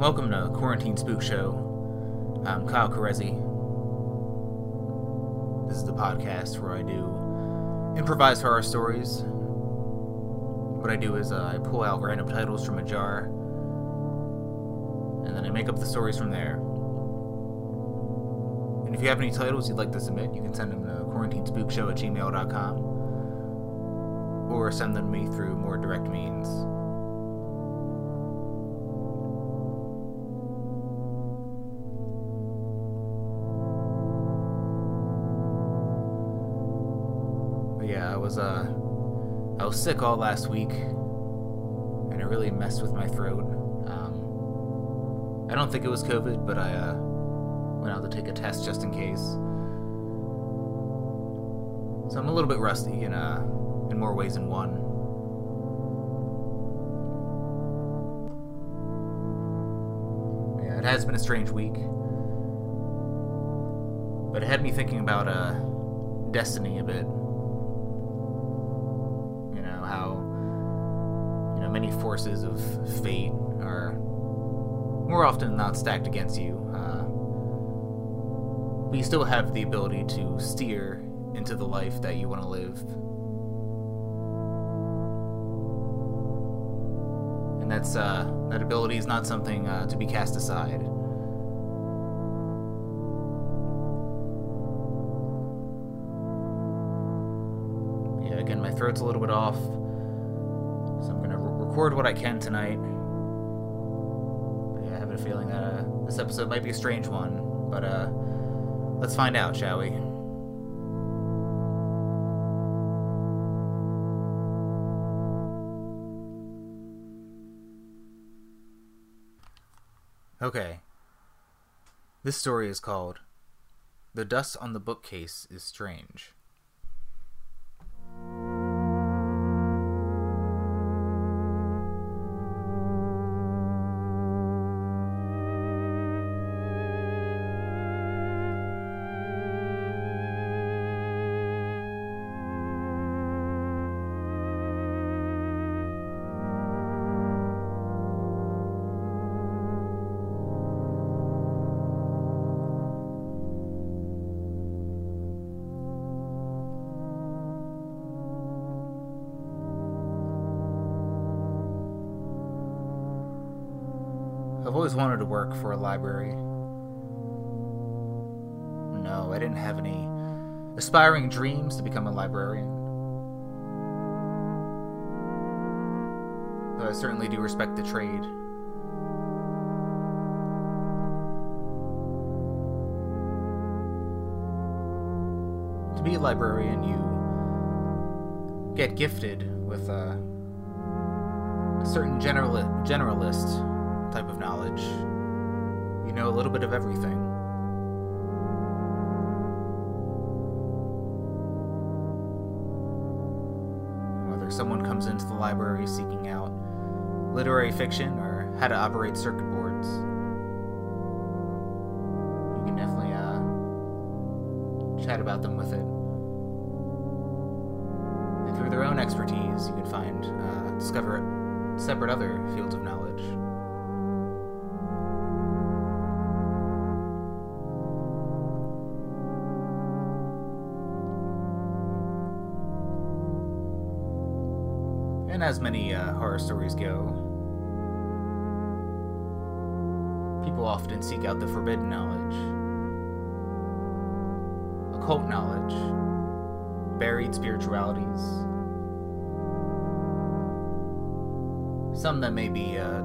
Welcome to Quarantine Spook Show. I'm Kyle Carezzi. This is the podcast where I do improvised horror stories. What I do is uh, I pull out random titles from a jar, and then I make up the stories from there. And if you have any titles you'd like to submit, you can send them to quarantinespookshow at gmail.com or send them to me through more direct means. Was uh I was sick all last week and it really messed with my throat. Um, I don't think it was COVID, but I uh, went out to take a test just in case. So I'm a little bit rusty in uh in more ways than one. Yeah, it has been a strange week. But it had me thinking about uh destiny a bit. Forces of fate are more often not stacked against you. Uh, but you still have the ability to steer into the life that you want to live. And that's uh, that ability is not something uh, to be cast aside. Yeah, again, my throat's a little bit off, record what I can tonight. Yeah, I have a feeling that uh, this episode might be a strange one, but uh, let's find out, shall we? Okay. This story is called The Dust on the Bookcase is Strange. Work for a library. No, I didn't have any aspiring dreams to become a librarian. Though I certainly do respect the trade. To be a librarian, you get gifted with a, a certain general, generalist type of knowledge. You know a little bit of everything. Whether someone comes into the library seeking out literary fiction or how to operate circuit boards, you can definitely uh, chat about them with it. And through their own expertise, you can find, uh, discover separate other fields of as many uh, horror stories go, people often seek out the forbidden knowledge, occult knowledge, buried spiritualities, some that may be uh,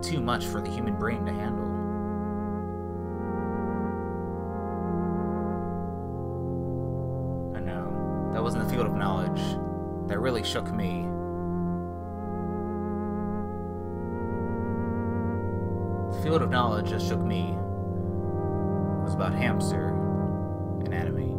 too much for the human brain to handle. I know, that wasn't the field of knowledge that really shook me. Field of knowledge that shook me was about hamster anatomy.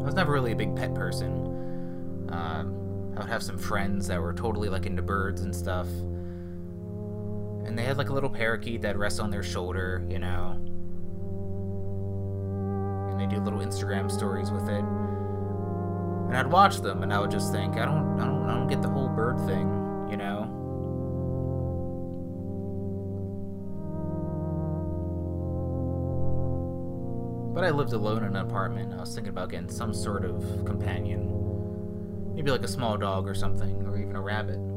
I was never really a big pet person. Um, I would have some friends that were totally like into birds and stuff. And they had like a little parakeet that rests on their shoulder, you know. And they do little Instagram stories with it. And I'd watch them and I would just think, I don't I don't I don't get the whole bird thing. you know? But I lived alone in an apartment. I was thinking about getting some sort of companion. Maybe like a small dog or something, or even a rabbit.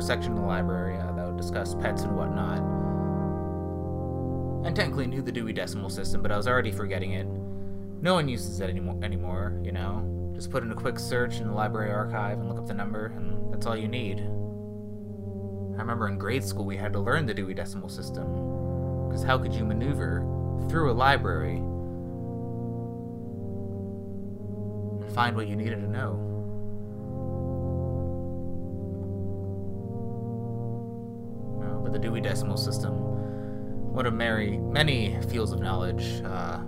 A section in the library uh, that would discuss pets and whatnot. I technically knew the Dewey Decimal System, but I was already forgetting it. No one uses it anymore, anymore, you know? Just put in a quick search in the library archive and look up the number, and that's all you need. I remember in grade school we had to learn the Dewey Decimal System. Because how could you maneuver through a library and find what you needed to know? The Dewey Decimal System. One of many, many fields of knowledge uh,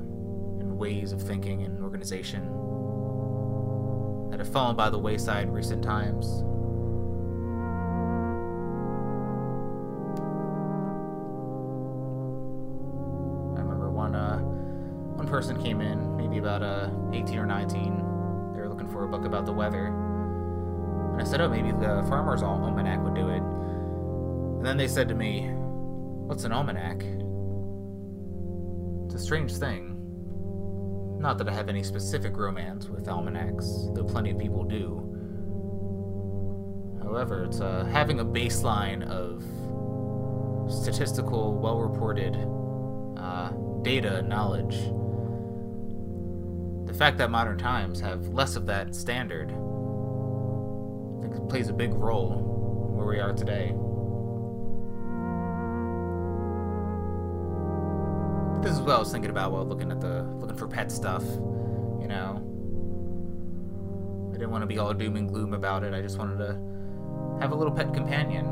and ways of thinking and organization that have fallen by the wayside in recent times. I remember one uh, one person came in, maybe about uh, 18 or 19. They were looking for a book about the weather. And I said, oh, maybe the Farmer's Almanac would do it. And then they said to me, What's an almanac? It's a strange thing. Not that I have any specific romance with almanacs, though plenty of people do. However, it's uh, having a baseline of statistical, well reported uh, data knowledge. The fact that modern times have less of that standard, plays a big role where we are today. This is what I was thinking about while looking at the looking for pet stuff. You know, I didn't want to be all doom and gloom about it. I just wanted to have a little pet companion.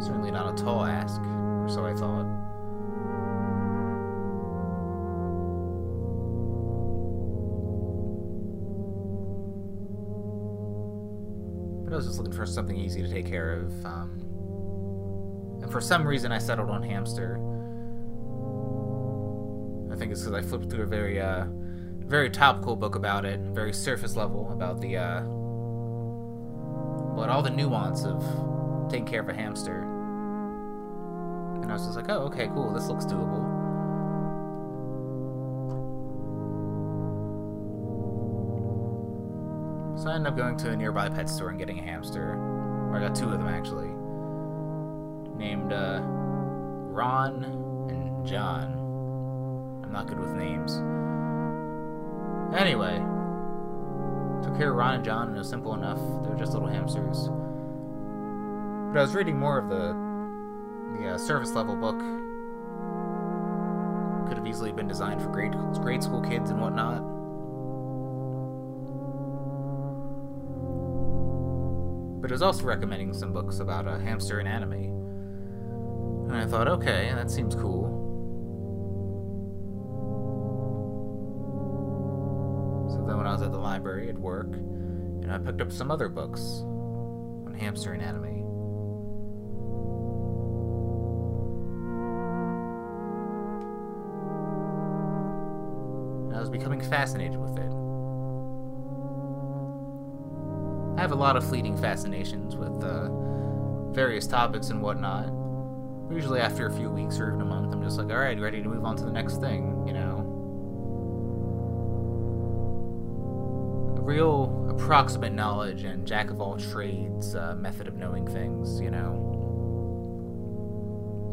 Certainly not a tall ask, or so I thought. But I was just looking for something easy to take care of. Um, for some reason, I settled on hamster. I think it's because I flipped through a very, uh, very topical book about it, very surface level about the, uh, but all the nuance of taking care of a hamster. And I was just like, oh, okay, cool, this looks doable. So I ended up going to a nearby pet store and getting a hamster. Or I got two of them actually named uh, Ron and John. I'm not good with names. Anyway, took care of Ron and John, and it was simple enough. They were just little hamsters. But I was reading more of the the uh, service level book. Could have easily been designed for grade grade school kids and whatnot. But it was also recommending some books about a hamster anatomy. And I thought, okay, that seems cool. So then when I was at the library at work, know, I picked up some other books on hamster anatomy. And I was becoming fascinated with it. I have a lot of fleeting fascinations with uh, various topics and whatnot. Usually after a few weeks or even a month, I'm just like, all right, ready to move on to the next thing, you know? Real approximate knowledge and jack of all trades uh, method of knowing things, you know?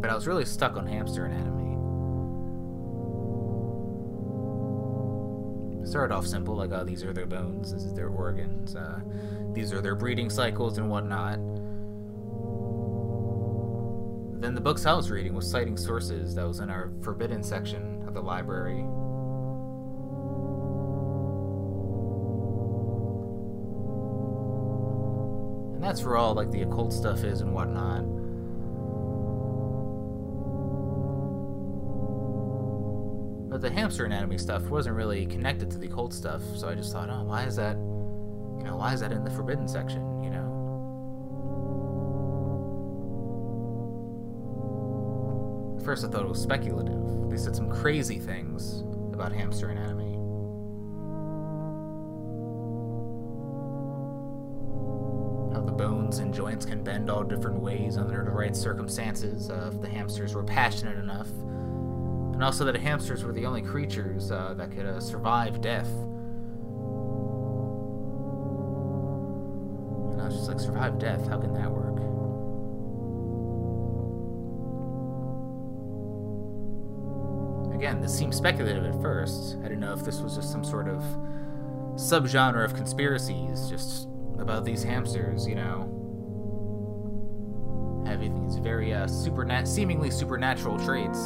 But I was really stuck on hamster anatomy. started off simple, like, oh, these are their bones, this is their organs, uh, these are their breeding cycles and whatnot. Then the books I was reading was citing sources that was in our forbidden section of the library. And that's where all like the occult stuff is and whatnot. But the hamster anatomy stuff wasn't really connected to the occult stuff, so I just thought, oh, why is that? You know, why is that in the forbidden section? You know. First, I thought it was speculative. They said some crazy things about hamster anatomy. How the bones and joints can bend all different ways under the right circumstances uh, if the hamsters were passionate enough. And also that hamsters were the only creatures uh, that could uh, survive death. And I was just like, survive death? How can that work? Again, this seemed speculative at first. I didn't know if this was just some sort of subgenre of conspiracies, just about these hamsters, you know. Having these very uh, seemingly supernatural traits.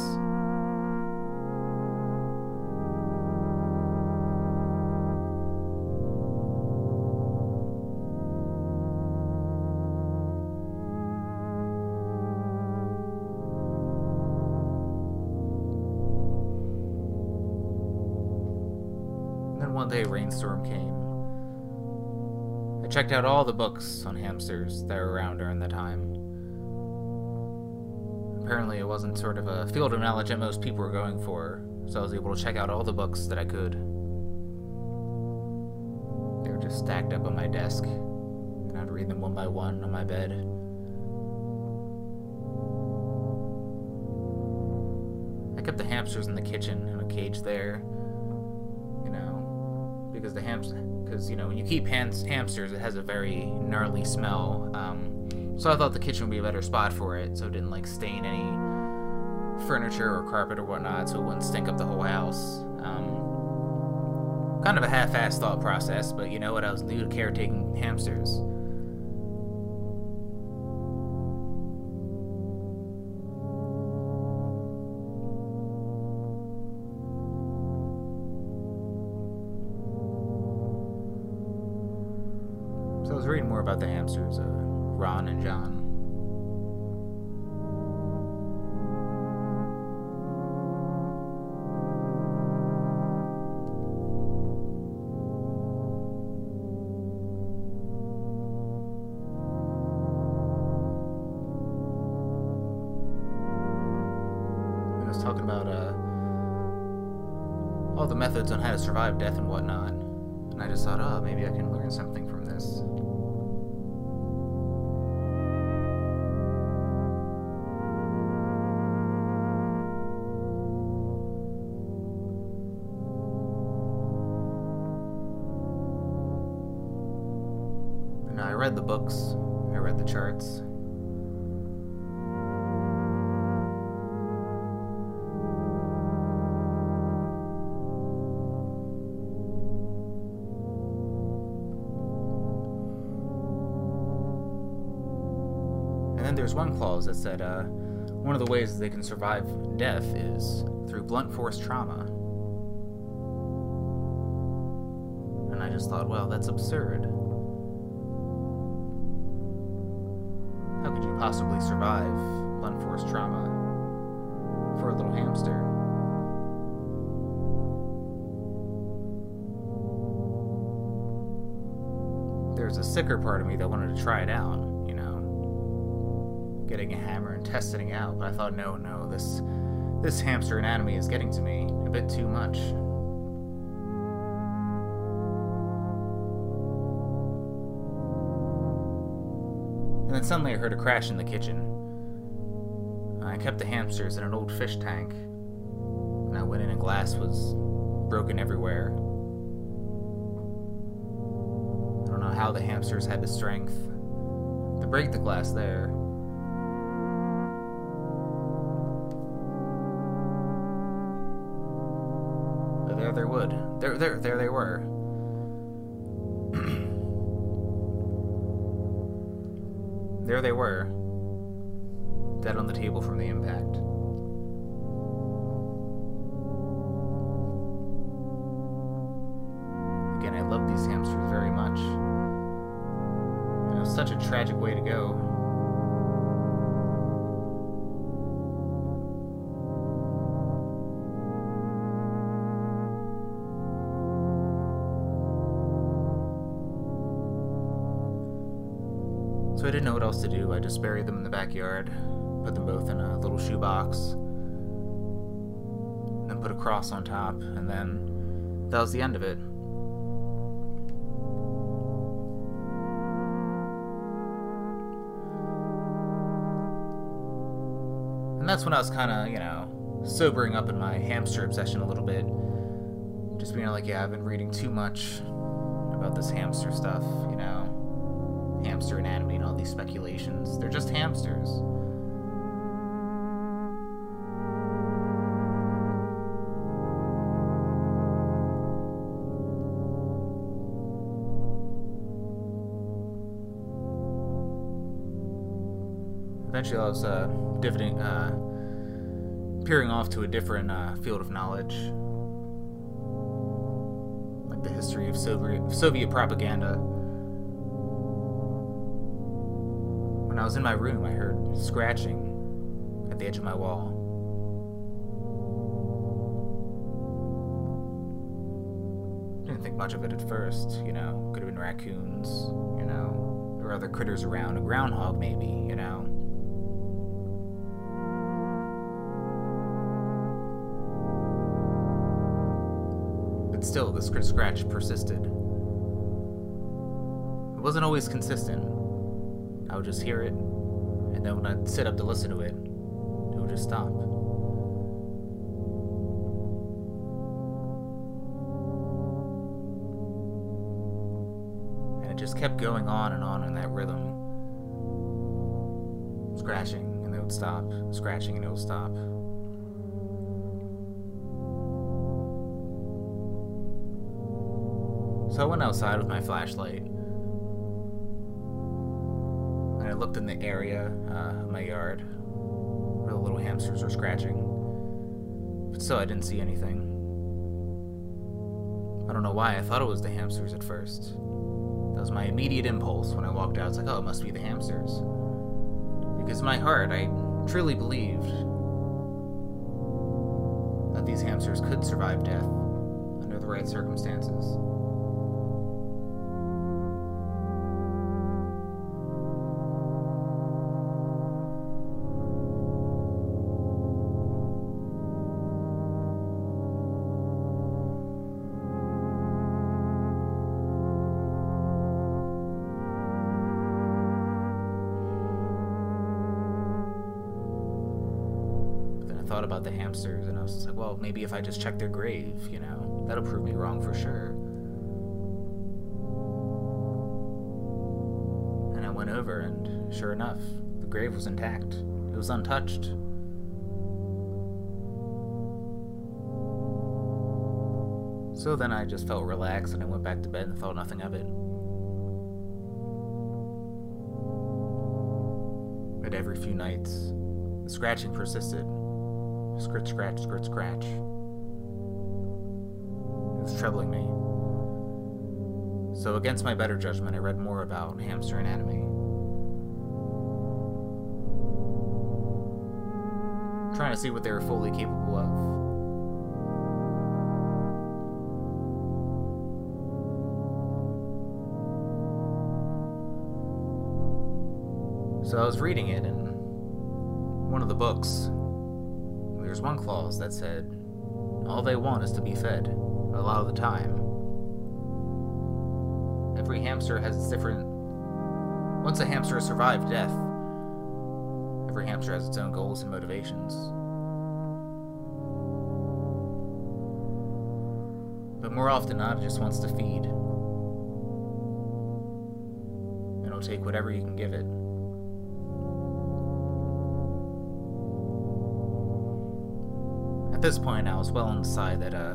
Rainstorm came. I checked out all the books on hamsters that were around during the time. Apparently, it wasn't sort of a field of knowledge that most people were going for, so I was able to check out all the books that I could. They were just stacked up on my desk, and I'd read them one by one on my bed. I kept the hamsters in the kitchen in a cage there, because the hamsters because you know when you keep hamsters, it has a very gnarly smell. Um, so I thought the kitchen would be a better spot for it, so it didn't like stain any furniture or carpet or whatnot, so it wouldn't stink up the whole house. Um, kind of a half-assed thought process, but you know what? I was new to caretaking hamsters. Talking about uh, all the methods on how to survive death and whatnot. And I just thought, oh, maybe I can learn something from this. One clause that said, uh, one of the ways they can survive death is through blunt force trauma. And I just thought, well, that's absurd. How could you possibly survive blunt force trauma for a little hamster. There's a sicker part of me that wanted to try it out, getting a hammer and testing it out, but I thought, no, no, this this hamster anatomy is getting to me a bit too much. and then suddenly I heard a crash in the kitchen. I kept the hamsters in an old fish tank, and I went in and glass was broken everywhere. I don't know how the hamsters had the strength to break the glass there. There they would. There, there, there they were. There they were, dead on the table from the impact. Again, I love these hamsters very much. it was such a tragic way to go. To do. I just buried them in the backyard, put them both in a little shoebox, then put a cross on top, and then that was the end of it. And that's when I was kind of, you know, sobering up in my hamster obsession a little bit. Just being like, yeah, I've been reading too much about this hamster stuff, you know, hamster anatomy and all these speculations. They're just hamsters. Eventually, I was uh, uh, peering off to a different uh, field of knowledge, like the history of Soviet, Soviet propaganda. When I was in my room, I heard scratching at the edge of my wall. Didn't think much of it at first, you know. Could have been raccoons, you know, or other critters around. A groundhog, maybe, you know. But still, the scratch persisted. It wasn't always consistent. I would just hear it, and then when I'd sit up to listen to it, it would just stop. And it just kept going on and on in that rhythm. Scratching, and it would stop. Scratching, and it would stop. So I went outside with my flashlight. Looked in the area uh, of my yard where the little hamsters were scratching. But still, I didn't see anything. I don't know why, I thought it was the hamsters at first. That was my immediate impulse when I walked out. It's like, oh, it must be the hamsters. Because in my heart, I truly believed that these hamsters could survive death under the right circumstances. About the hamsters, and I was like, well, maybe if I just check their grave, you know, that'll prove me wrong for sure. And I went over, and sure enough, the grave was intact. It was untouched. So then I just felt relaxed and I went back to bed and thought nothing of it. But every few nights, the scratching persisted. Scratch, scratch, scratch, scratch. It was troubling me. So, against my better judgment, I read more about hamster anatomy. Trying to see what they were fully capable of. So I was reading it, and one of the books there's one clause that said, all they want is to be fed, a lot of the time. Every hamster has its different. Once a hamster has survived death, every hamster has its own goals and motivations. But more often than not, it just wants to feed. It'll take whatever you can give it. This point, I was well inside that, uh,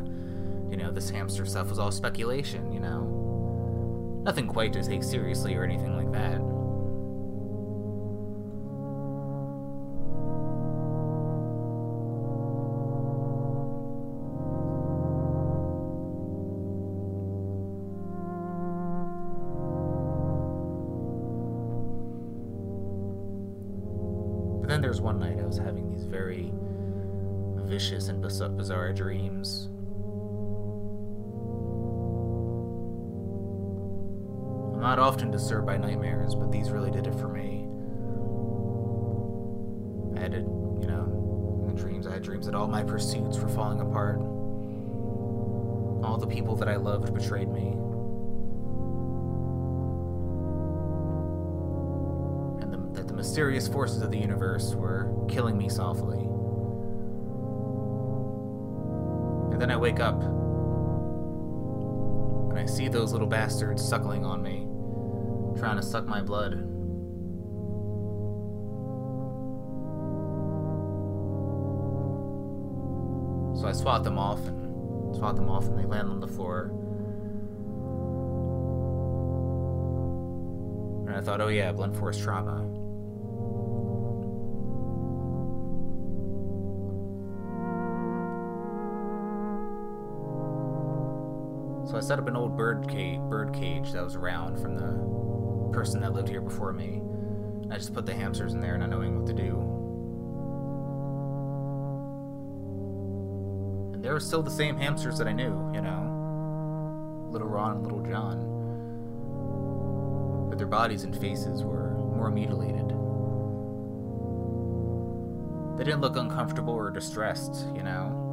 you know, this hamster stuff was all speculation, you know. Nothing quite to take seriously or anything like that. Disturbed by nightmares, but these really did it for me. I had, you know, in dreams, I had dreams that all my pursuits were falling apart. All the people that I loved betrayed me. And the, that the mysterious forces of the universe were killing me softly. And then I wake up and I see those little bastards suckling on me, trying to suck my blood. So I swat them off and swat them off and they land on the floor. And I thought, oh yeah, blunt force trauma. So I set up an old bird cage, bird cage that was around from the person that lived here before me. I just put the hamsters in there, not knowing what to do. And they were still the same hamsters that I knew, you know, little Ron and little John. But their bodies and faces were more mutilated. They didn't look uncomfortable or distressed, you know.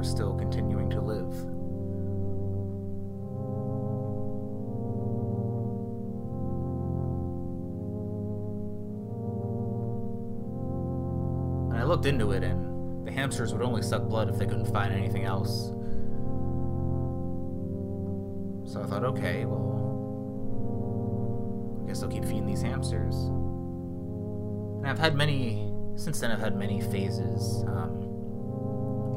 Were still continuing to live. And I looked into it, and the hamsters would only suck blood if they couldn't find anything else. So I thought, okay, well, I guess I'll keep feeding these hamsters. And I've had many, since then, I've had many phases. Um,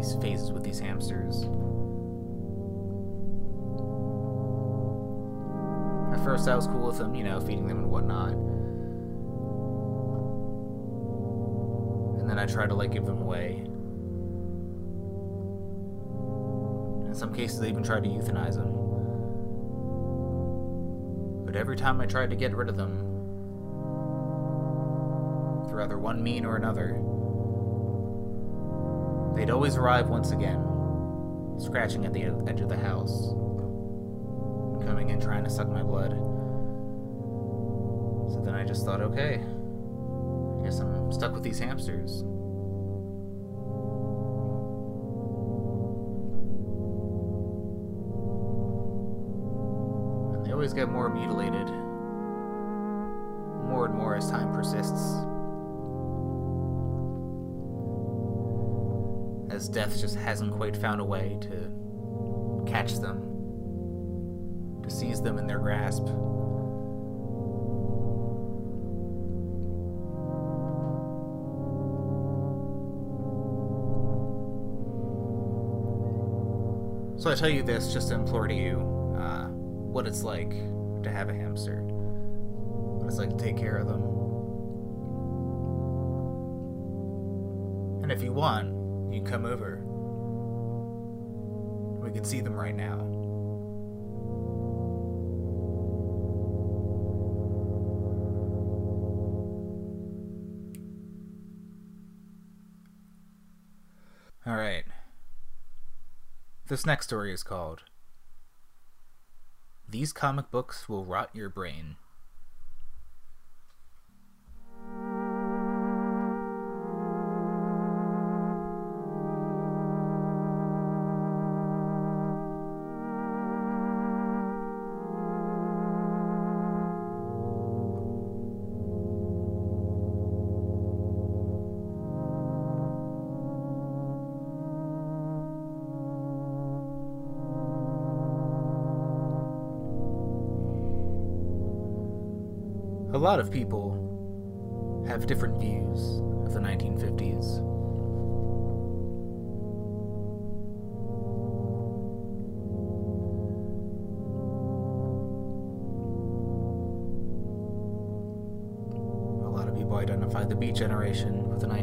these phases with these hamsters. At first, I was cool with them, you know, feeding them and whatnot. And then I tried to, like, give them away. In some cases, they even tried to euthanize them. But every time I tried to get rid of them, through either one mean or another, They'd always arrive once again, scratching at the edge of the house, coming in trying to suck my blood. So then I just thought, okay, I guess I'm stuck with these hamsters. And they always get more mutilated, more and more as time persists. As death just hasn't quite found a way to catch them, to seize them in their grasp. So I tell you this just to implore to you uh, what it's like to have a hamster, what it's like to take care of them. And if you want, you come over. We can see them right now. Alright. This next story is called These Comic Books Will Rot Your Brain. Lot of people have different views of the 1950s. A lot of people identify the Beat Generation with the 1950s.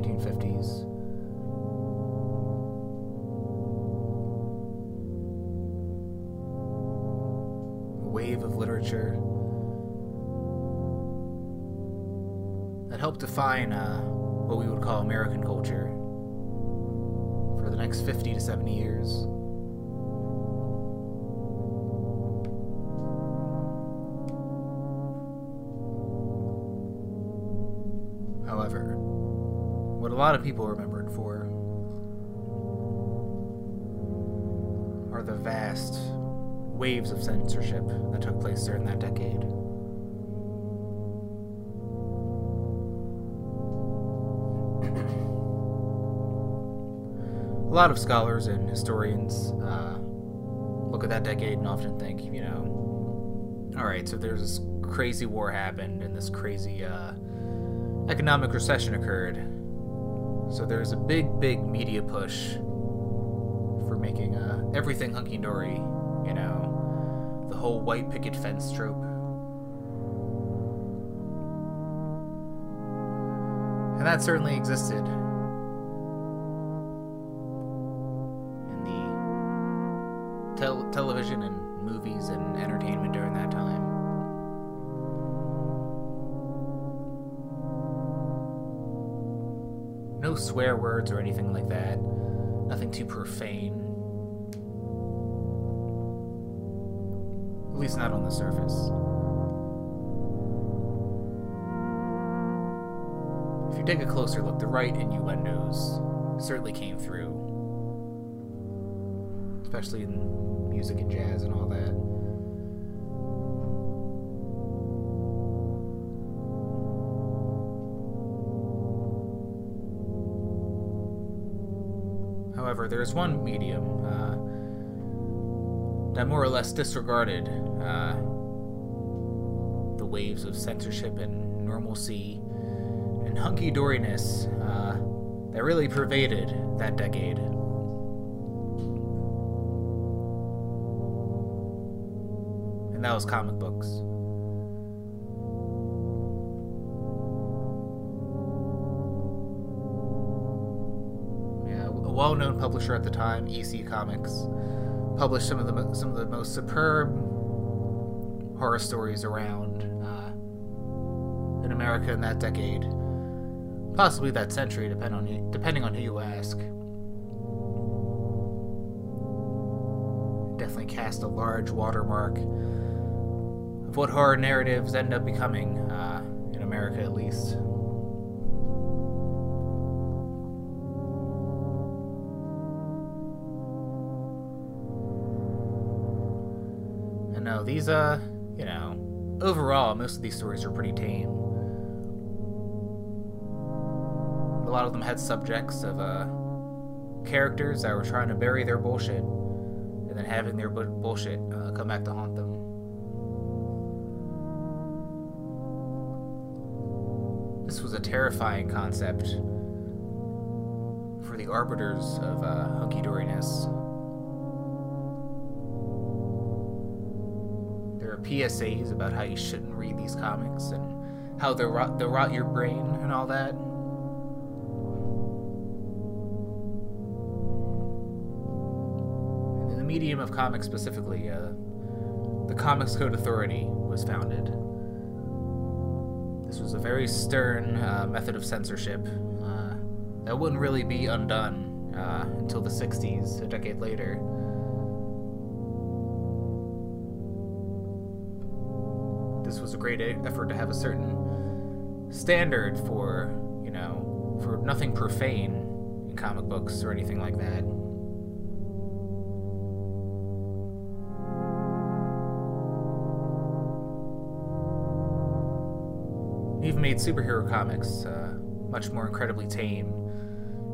American culture for the next 50 to 70 years. However, what a lot of people remember remembered for are the vast waves of censorship that took place during that decade. Lot of scholars and historians uh, look at that decade and often think, you know, all right, so there's this crazy war happened and this crazy uh, economic recession occurred. So there's a big, big media push for making uh, everything hunky dory, you know, the whole white picket fence trope. And that certainly existed. Swear words or anything like that. Nothing too profane. At least not on the surface. If you take a closer look, the right innuendos certainly came through especially in music and jazz and all that. There is one medium uh, that more or less disregarded uh, the waves of censorship and normalcy and hunky doriness uh, that really pervaded that decade. and that was comic books. Well-known publisher at the time, EC Comics, published some of the some of the most superb horror stories around uh, in America in that decade, possibly that century, depending on depending on who you ask. Definitely cast a large watermark of what horror narratives end up becoming, uh, in America at least. No, these, uh, you know, overall, most of these stories are pretty tame. A lot of them had subjects of, uh, characters that were trying to bury their bullshit and then having their bullshit uh, come back to haunt them. This was a terrifying concept for the arbiters of uh, hunky doriness. PSAs about how you shouldn't read these comics and how they'll rot, they'll rot your brain and all that. And in the medium of comics specifically, uh, the Comics Code Authority was founded. This was a very stern uh, method of censorship uh, that wouldn't really be undone uh, until the 60s, a decade later. This was a great effort to have a certain standard for, you know, for nothing profane in comic books or anything like that. even made superhero comics uh, much more incredibly tame.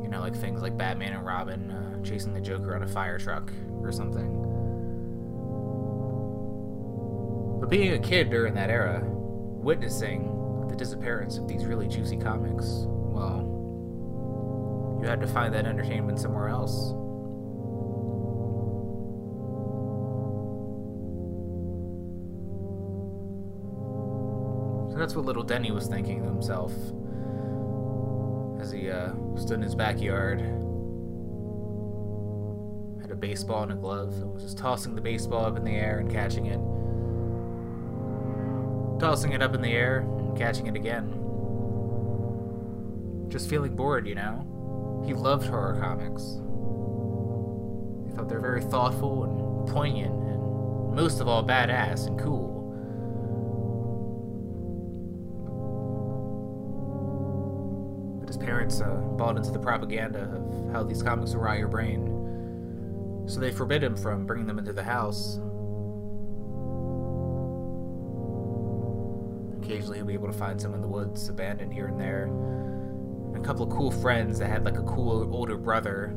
You know, like things like Batman and Robin uh, chasing the Joker on a fire truck or something. But being a kid during that era, witnessing the disappearance of these really juicy comics, well, you had to find that entertainment somewhere else. So that's what little Denny was thinking to himself as he uh, stood in his backyard. Had a baseball and a glove and was just tossing the baseball up in the air and catching it. Tossing it up in the air and catching it again. Just feeling bored, you know? He loved horror comics. He thought they were very thoughtful and poignant and most of all badass and cool. But his parents uh, bought into the propaganda of how these comics will rot your brain. So they forbid him from bringing them into the house. Occasionally he'll be able to find some in the woods, abandoned here and there. And a couple of cool friends that had like a cool older brother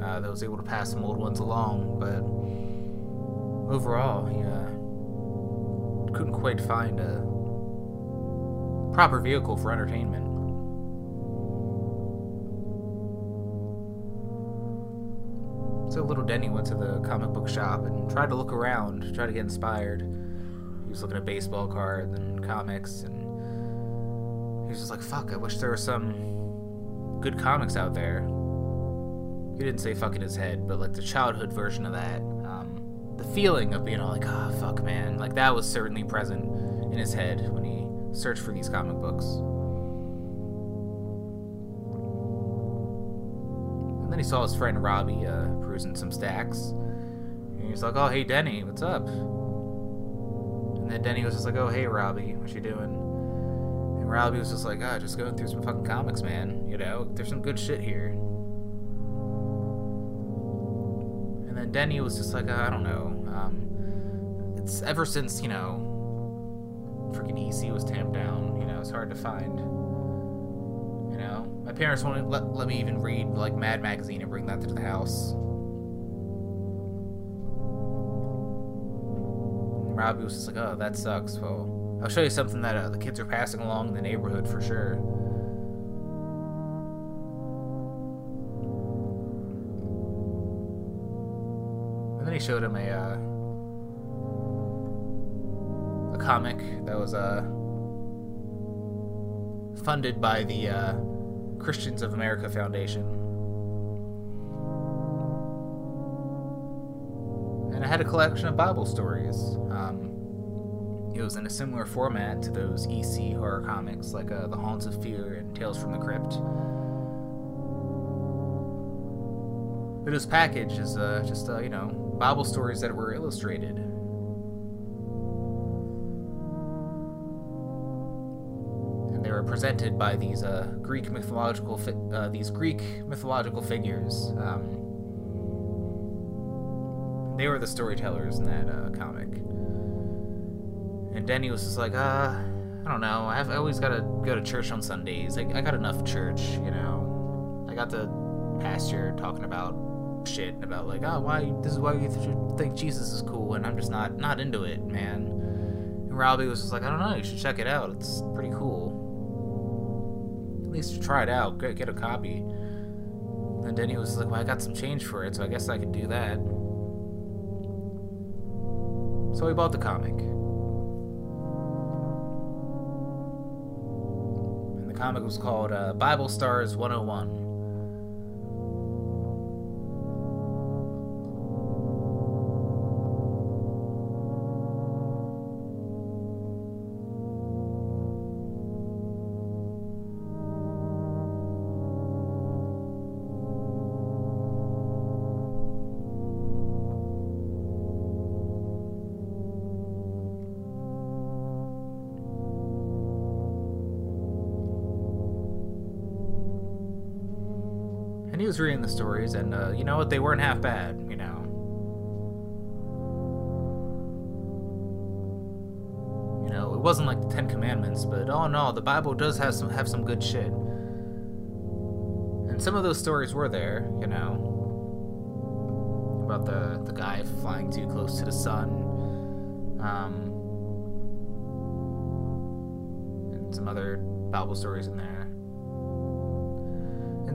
uh, that was able to pass some old ones along, but overall, he uh, couldn't quite find a proper vehicle for entertainment. So little Denny went to the comic book shop and tried to look around, try to get inspired. Was looking at baseball cards and comics, and he was just like, "Fuck! I wish there were some good comics out there." He didn't say "fuck" in his head, but like the childhood version of that, um, the feeling of being all like, "Ah, oh, fuck, man!" Like that was certainly present in his head when he searched for these comic books. And then he saw his friend Robbie uh, perusing some stacks. And he was like, "Oh, hey Denny, what's up?" And then Denny was just like, "Oh, hey Robbie, what you doing?" And Robbie was just like, "Ah, oh, just going through some fucking comics, man. You know, there's some good shit here." And then Denny was just like, oh, "I don't know. Um, it's ever since you know, freaking EC was tamped down. You know, it's hard to find." You know, my parents won't let, let me even read like Mad Magazine and bring that to the house. Robbie was just like, "Oh, that sucks." Well, I'll show you something that uh, the kids are passing along in the neighborhood for sure. And then he showed him a uh, a comic that was uh funded by the uh, Christians of America Foundation. Had a collection of Bible stories. Um, it was in a similar format to those EC horror comics, like uh, The Haunts of Fear and Tales from the Crypt. But it was packaged as uh, just, uh, you know, Bible stories that were illustrated. And they were presented by these uh, Greek mythological fi- uh, these Greek mythological figures. Um, they were the storytellers in that uh, comic. And Denny was just like, uh, I don't know. I, have, I always gotta go to church on Sundays. I, I got enough church, you know. I got the pastor talking about shit about like, oh, why this is why you th- think Jesus is cool, and I'm just not not into it, man. And Robbie was just like, I don't know. You should check it out. It's pretty cool At least try it out, get, get a copy. And Denny was like, well, I got some change for it, so I guess I could do that. So he bought the comic. And the comic was called uh, Bible Stars 101. And he was reading the stories, and uh, you know what? They weren't half bad, you know. You know, it wasn't like the Ten Commandments, but oh no, the Bible does have some have some good shit. And some of those stories were there, you know. About the the guy flying too close to the sun, um, and some other Bible stories in there.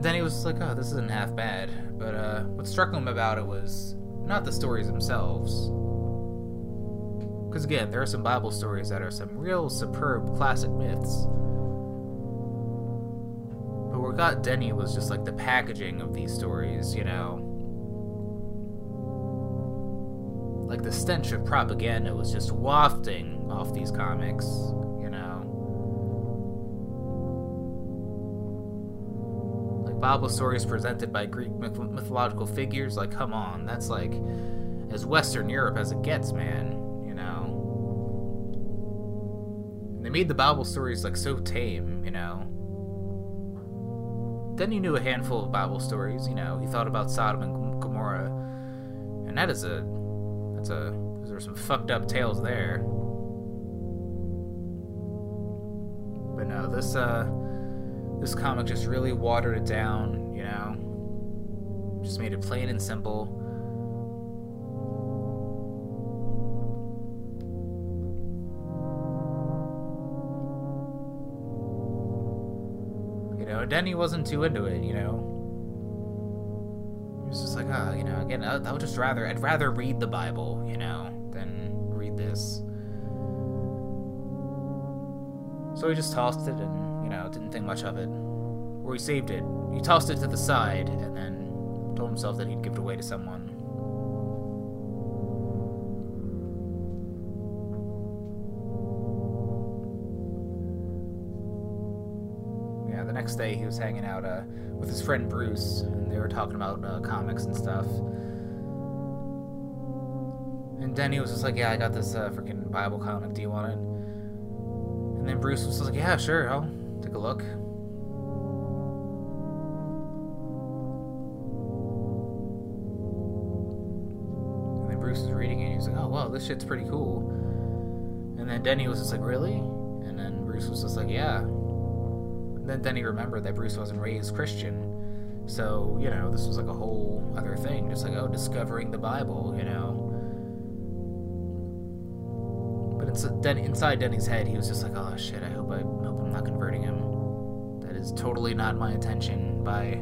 Then he was like, oh, this isn't half bad. But uh, what struck him about it was not the stories themselves. Because again, there are some Bible stories that are some real superb classic myths. But what got Denny was just like the packaging of these stories, you know? Like the stench of propaganda was just wafting off these comics. Bible stories presented by Greek myth- mythological figures, like, come on, that's like as Western Europe as it gets, man, you know? They made the Bible stories, like, so tame, you know? Denny knew a handful of Bible stories. You know, he thought about Sodom and Gomorrah, and that is a that's a there's some fucked up tales there. But no, this uh this comic just really watered it down. You know, just made it plain and simple. You know, Denny wasn't too into it, you know. He was just like, ah, oh, you know, again, I, I would just rather, I'd rather read the Bible, you know, than read this. So he just tossed it and, know, didn't think much of it. Or he saved it. He tossed it to the side and then told himself that he'd give it away to someone. Yeah, the next day he was hanging out uh, with his friend Bruce, and they were talking about uh, comics and stuff. And Denny was just like, "Yeah, I got this uh, freaking Bible comic. Do you want it?" And then Bruce was like, "Yeah, sure. I'll take a look." And then Bruce was reading it, and he was like, "Oh, wow, this shit's pretty cool." And then Denny was just like, "Really?" And then Bruce was just like, "Yeah." then then he remembered that Bruce wasn't raised Christian, so you know this was like a whole other thing, just like oh discovering the Bible, you know. Inside, Den- inside Denny's head, he was just like, oh shit, I hope I hope I'm not converting him. That is totally not my intention by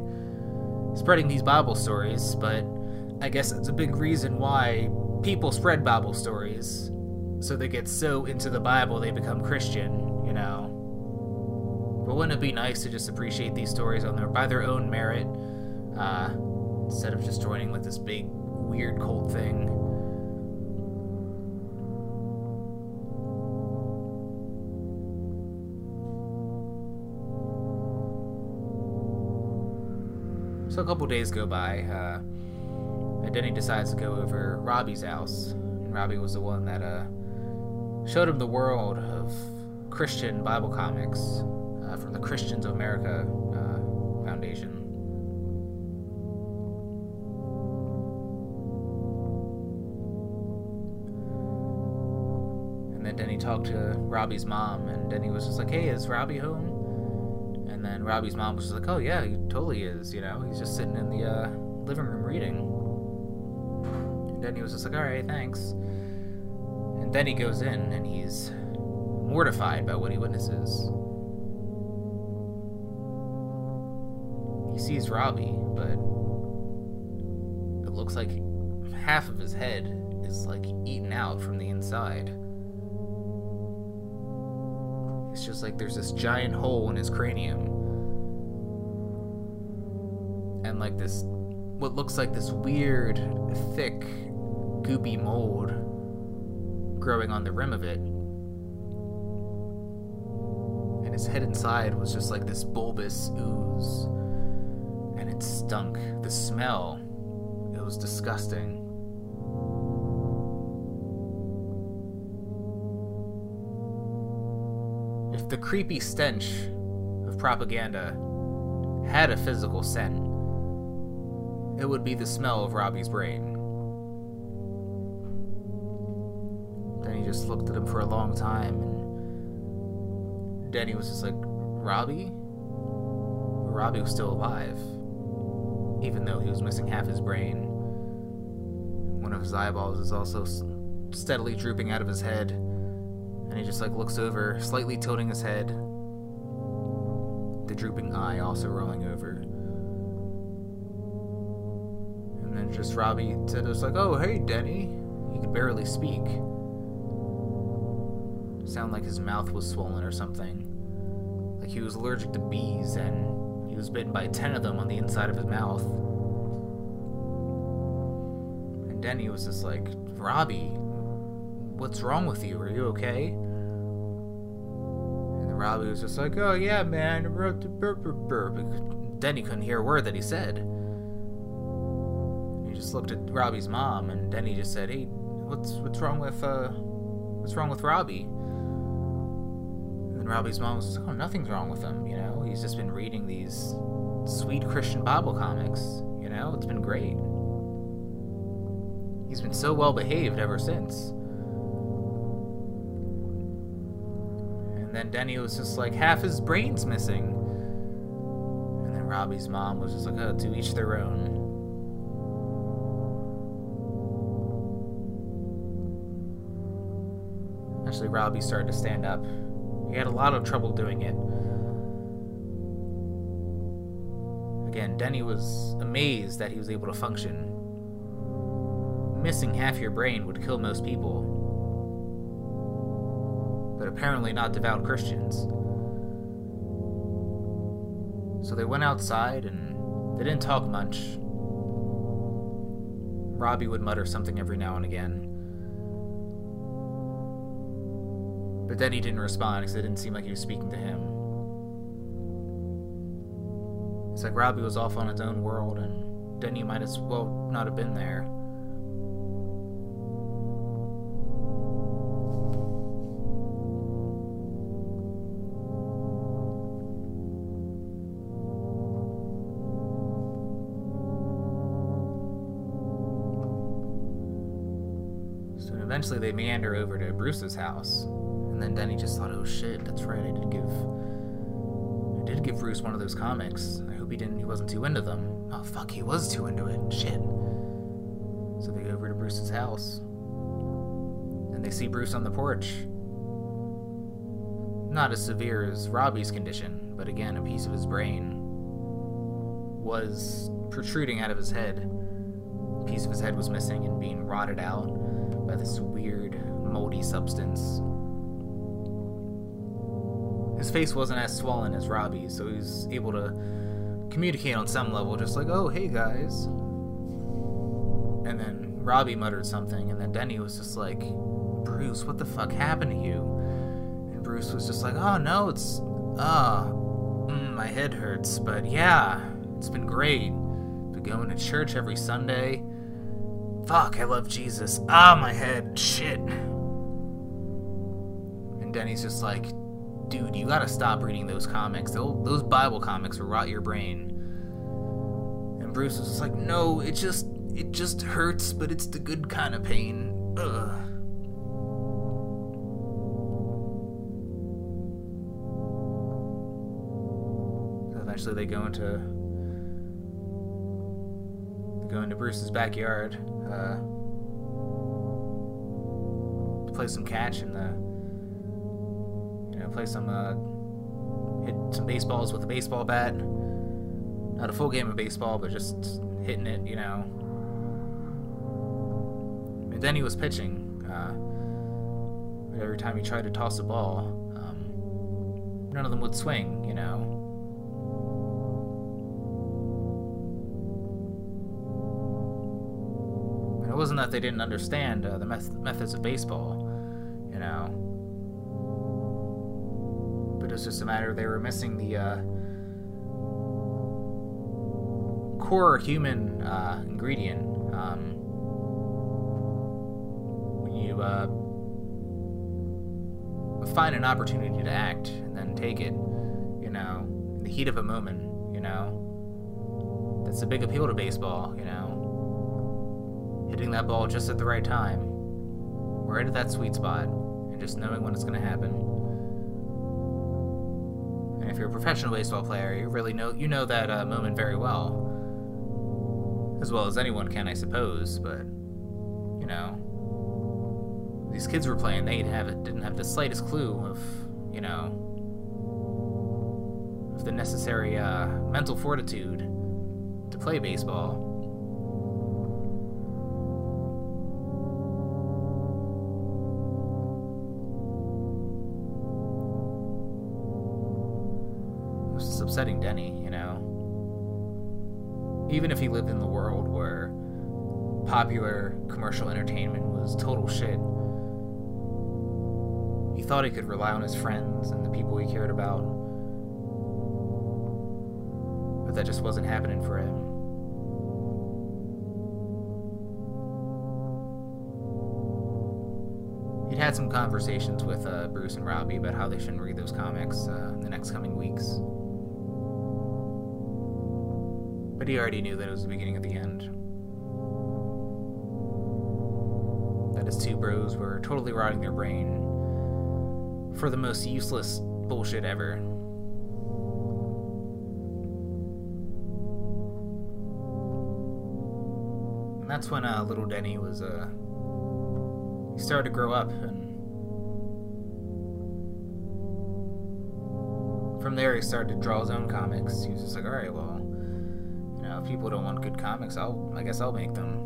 spreading these Bible stories, but I guess it's a big reason why people spread Bible stories. So they get so into the Bible they become Christian, you know. But wouldn't it be nice to just appreciate these stories on their by their own merit, uh, instead of just joining like this big weird cult thing? So a couple days go by, uh, and Denny decides to go over Robbie's house. Robbie was the one that uh, showed him the world of Christian Bible comics uh, from the Christians of America uh, Foundation. And then Denny talked to Robbie's mom, and Denny was just like, "Hey, is Robbie home?" And then Robbie's mom was just like, "Oh yeah, he totally is. You know, he's just sitting in the uh, living room reading." And Denny was just like, "All right, thanks." And then he goes in, and he's mortified by what he witnesses. He sees Robbie, but it looks like half of his head is like eaten out from the inside. It's just like there's this giant hole in his cranium. And like this, what looks like this weird, thick, goopy mold growing on the rim of it. And his head inside was just like this bulbous ooze and it stunk. The smell, it was disgusting. The creepy stench of propaganda had a physical scent, it would be the smell of Robbie's brain. Then he just looked at him for a long time, and Denny was just like, Robbie? Robbie was still alive even though he was missing half his brain. One of his eyeballs is also steadily drooping out of his head, he just like looks over, slightly tilting his head. The drooping eye also rolling over. And then just Robbie said, "It's like, oh hey, Denny." He could barely speak. Sound like his mouth was swollen or something. Like he was allergic to bees and he was bitten by ten of them on the inside of his mouth. And Denny was just like, Robbie, what's wrong with you? Are you okay? Robbie was just like, oh yeah, man. Denny couldn't hear a word that he said. He just looked at Robbie's mom, and Denny just said, hey, what's what's wrong with uh, what's wrong with Robbie? And Robbie's mom was like, oh, nothing's wrong with him, you know? He's just been reading these sweet Christian Bible comics. You know, it's been great. He's been so well behaved ever since. Denny was just like, half his brain's missing. And then Robbie's mom was just like, oh, to each their own. Actually, Robbie started to stand up. He had a lot of trouble doing it. Again, Denny was amazed that he was able to function. Missing half your brain would kill most people. Apparently not devout Christians. So they went outside and they didn't talk much. Robbie would mutter something every now and again. But then he didn't respond because it didn't seem like he was speaking to him. It's like Robbie was off on his own world, and Denny might as well not have been there. Eventually they meander over to Bruce's house. And then Denny just thought, oh shit, that's right, I did give I did give Bruce one of those comics. I hope he didn't he wasn't too into them. Oh fuck, he was too into it. Shit. So they go over to Bruce's house. And they see Bruce on the porch. Not as severe as Robbie's condition, but again, a piece of his brain was protruding out of his head. A piece of his head was missing and being rotted out by this weird, moldy substance. His face wasn't as swollen as Robbie's, so he was able to communicate on some level, just like, oh, hey guys. And then Robbie muttered something, and then Denny was just like, Bruce, what the fuck happened to you? And Bruce was just like, oh no, it's, ah, mm, my head hurts, but yeah, it's been great. Been going to church every Sunday. Fuck, I love Jesus. Ah, my head, shit. And Denny's just like, dude, you gotta stop reading those comics. Those Bible comics will rot your brain. And Bruce was just like, no, it just, it just hurts, but it's the good kind of pain. Ugh. So eventually they go into, go into Bruce's backyard, uh, to play some catch and you know, play some, uh, hit some baseballs with a baseball bat. Not a full game of baseball, but just hitting it, you know. And then he was pitching. Uh, every time he tried to toss a ball, um, none of them would swing, you know. Wasn't that they didn't understand uh, the meth- methods of baseball, you know but it's just a matter they were missing the uh, core human uh, ingredient. Um, when you uh, find an opportunity to act and then take it, you know, in the heat of a moment, you know, that's a big appeal to baseball, you know, hitting that ball just at the right time, right at that sweet spot, and just knowing when it's going to happen. And if you're a professional baseball player, you really know you know that uh, moment very well, as well as anyone can, I suppose. But you know, these kids were playing; they have didn't have the slightest clue of you know of the necessary uh, mental fortitude to play baseball. Upsetting Denny, you know. Even if he lived in the world where popular commercial entertainment was total shit, he thought he could rely on his friends and the people he cared about. But that just wasn't happening for him. He'd had some conversations with uh, Bruce and Robbie about how they shouldn't read those comics uh, in the next coming weeks. But he already knew that it was the beginning of the end. That his two bros were totally rotting their brain for the most useless bullshit ever. And that's when uh, little Denny was, uh, he started to grow up and from there he started to draw his own comics. He was just like, all right, well, know, if people don't want good comics, I'll, I guess I'll make them.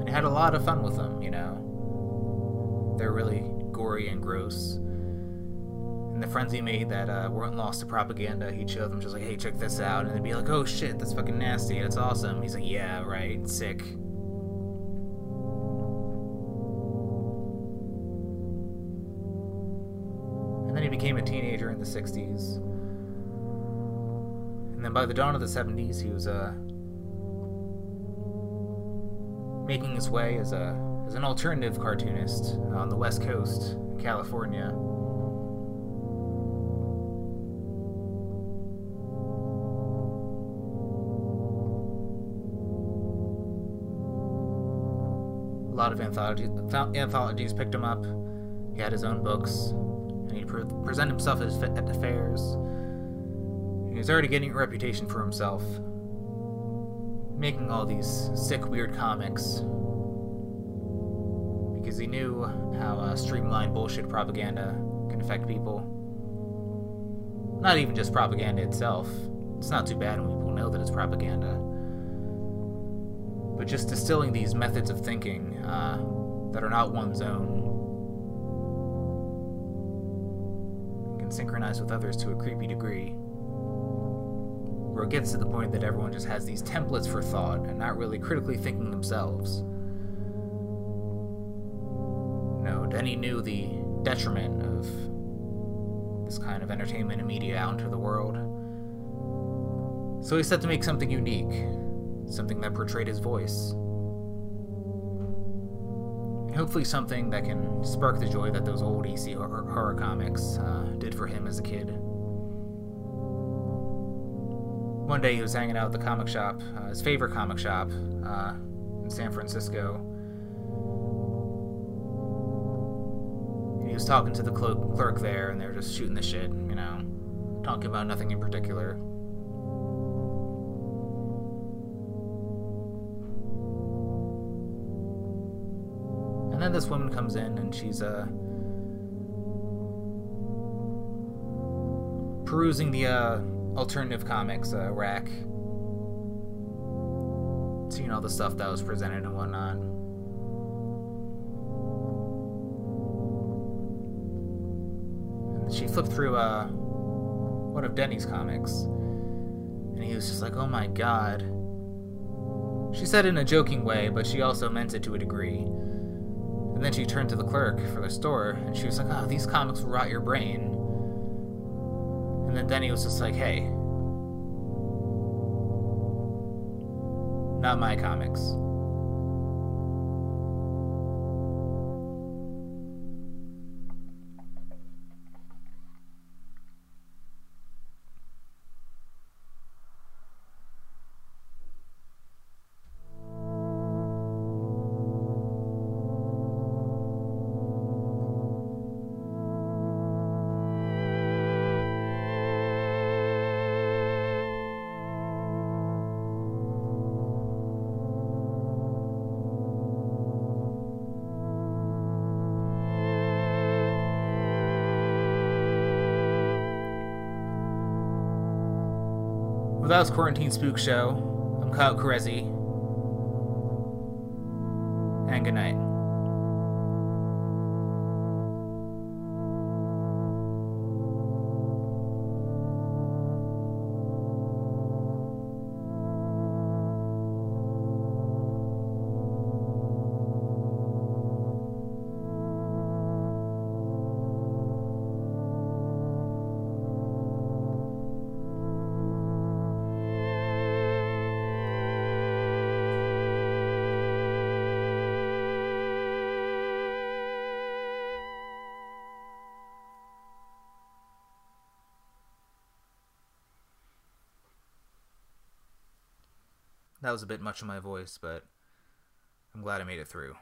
And he had a lot of fun with them, you know. They're really gory and gross. And the friends he made that uh, weren't lost to propaganda, he'd show them just like, hey, check this out. And they'd be like, oh shit, that's fucking nasty. That's awesome. He's like, yeah, right, sick. And then he became a teenager in the 60s. And then by the dawn of the 70s, he was uh, making his way as a as an alternative cartoonist on the West Coast, in California. A lot of anthologies, anthologies picked him up. He had his own books, and he'd pre- present himself at, at the fairs. He was already getting a reputation for himself, making all these sick, weird comics because he knew how uh, streamlined bullshit propaganda can affect people. Not even just propaganda itself. It's not too bad when people know that it's propaganda. But just distilling these methods of thinking uh, that are not one's own can synchronize with others to a creepy degree. Where it gets to the point that everyone just has these templates for thought and not really critically thinking themselves. No, Denny knew the detriment of this kind of entertainment and media out into the world. So he set to make something unique, something that portrayed his voice. And hopefully something that can spark the joy that those old EC horror, horror comics uh, did for him as a kid. One day he was hanging out at the comic shop, uh, his favorite comic shop uh, in San Francisco, he was talking to the clerk there, and they were just shooting the shit, you know, talking about nothing in particular. And then this woman comes in, and she's uh, perusing the uh, alternative comics uh, rack, seeing all the stuff that was presented and whatnot. she flipped through uh, one of Denny's comics, and he was just like, "Oh my god." She said in a joking way, but she also meant it to a degree. And then she turned to the clerk for the store, and she was like, "Oh, these comics rot your brain." And then Denny was just like, "Hey, not my comics." Was Quarantine Spook Show. I'm Kyle Carezzi. And good night. That was a bit much of my voice, but I'm glad I made it through.